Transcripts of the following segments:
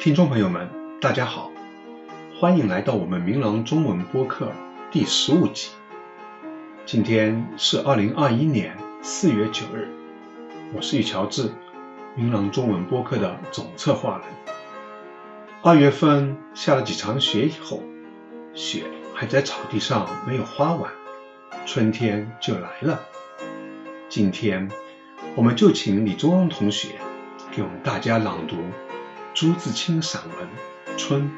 听众朋友们，大家好，欢迎来到我们明朗中文播客第十五集。今天是二零二一年四月九日，我是于乔治，明朗中文播客的总策划人。二月份下了几场雪以后，雪还在草地上没有花完，春天就来了。今天，我们就请李宗旺同学给我们大家朗读。朱自清散文《春》，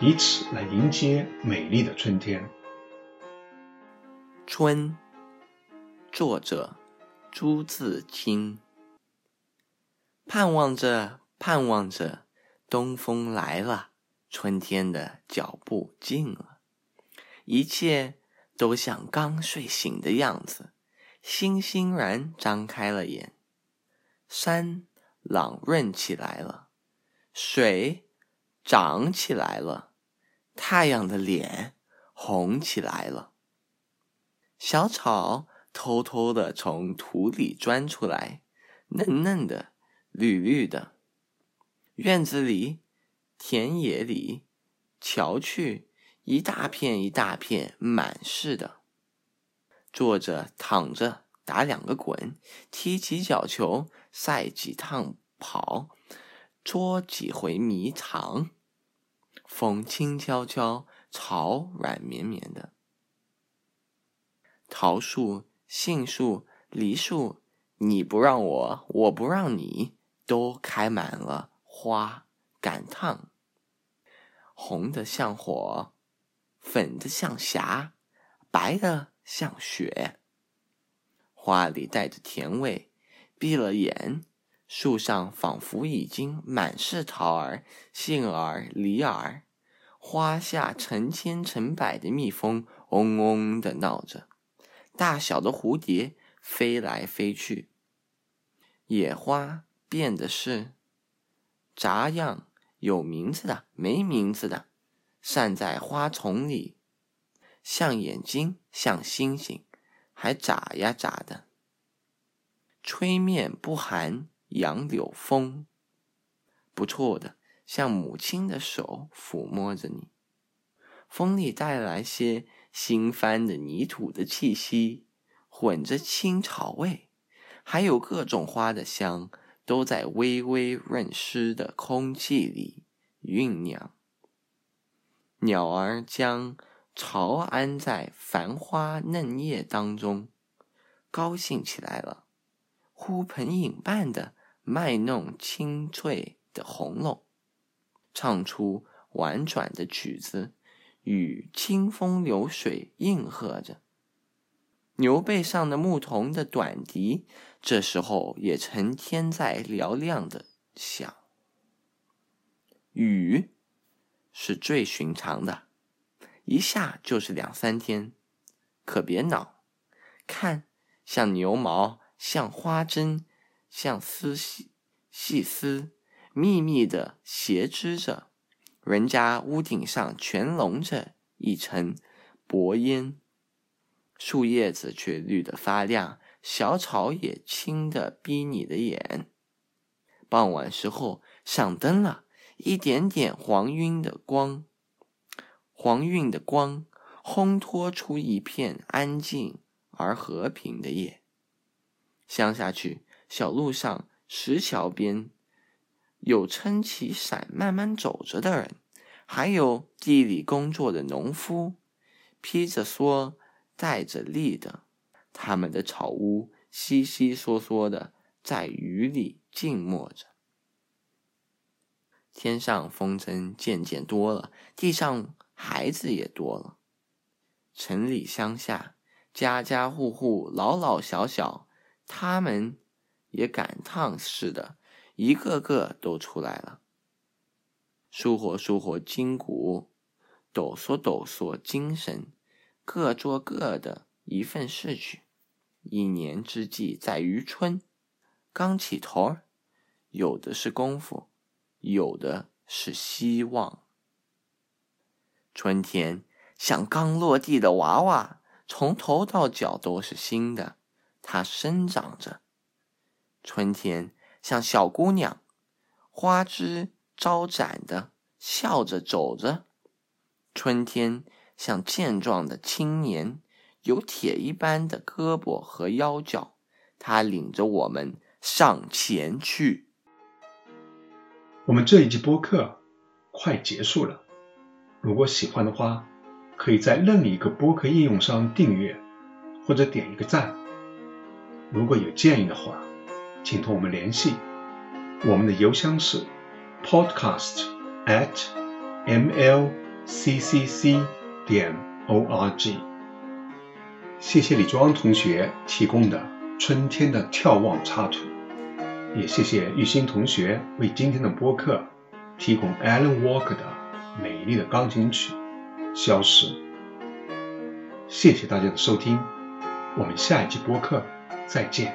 以此来迎接美丽的春天。春，作者朱自清。盼望着，盼望着，东风来了，春天的脚步近了，一切都像刚睡醒的样子，欣欣然张开了眼，山朗润起来了。水涨起来了，太阳的脸红起来了。小草偷偷的从土里钻出来，嫩嫩的，绿绿的。院子里、田野里，瞧去，一大片一大片，满是的。坐着、躺着，打两个滚，踢几脚球，赛几趟跑。捉几回迷藏，风轻悄悄，草软绵绵的。桃树、杏树、梨树，你不让我，我不让你，都开满了花，赶趟。红的像火，粉的像霞，白的像雪。花里带着甜味，闭了眼。树上仿佛已经满是桃儿、杏儿、梨儿，花下成千成百的蜜蜂嗡嗡的闹着，大小的蝴蝶飞来飞去。野花变的是杂样，有名字的，没名字的，散在花丛里，像眼睛，像星星，还眨呀眨的，吹面不寒。杨柳风，不错的，像母亲的手抚摸着你。风里带来些新翻的泥土的气息，混着青草味，还有各种花的香，都在微微润湿的空气里酝酿。鸟儿将巢安在繁花嫩叶当中，高兴起来了，呼朋引伴的。卖弄清脆的红楼，唱出婉转的曲子，与清风流水应和着。牛背上的牧童的短笛，这时候也成天在嘹亮的响。雨是最寻常的，一下就是两三天，可别恼。看，像牛毛，像花针。像丝细细丝，密密的斜织着，人家屋顶上全笼着一层薄烟，树叶子却绿得发亮，小草也青得逼你的眼。傍晚时候上灯了，一点点黄晕的光，黄晕的光烘托出一片安静而和平的夜。乡下去。小路上，石桥边，有撑起伞慢慢走着的人，还有地里工作的农夫，披着蓑，带着笠的。他们的草屋悉悉嗦嗦的在雨里静默着。天上风筝渐渐多了，地上孩子也多了。城里乡下，家家户户，老老小小，他们。也赶趟似的，一个个都出来了，舒活舒活筋骨，抖擞抖擞精神，各做各的一份事去。一年之计在于春，刚起头儿，有的是功夫，有的是希望。春天像刚落地的娃娃，从头到脚都是新的，它生长着。春天像小姑娘，花枝招展的笑着走着。春天像健壮的青年，有铁一般的胳膊和腰脚，他领着我们上前去。我们这一集播客快结束了，如果喜欢的话，可以在任意一个播客应用上订阅，或者点一个赞。如果有建议的话，请同我们联系，我们的邮箱是 podcast at mlccc 点 org。谢谢李庄同学提供的春天的眺望插图，也谢谢玉兴同学为今天的播客提供 Alan Walker 的美丽的钢琴曲《消失》。谢谢大家的收听，我们下一期播客再见。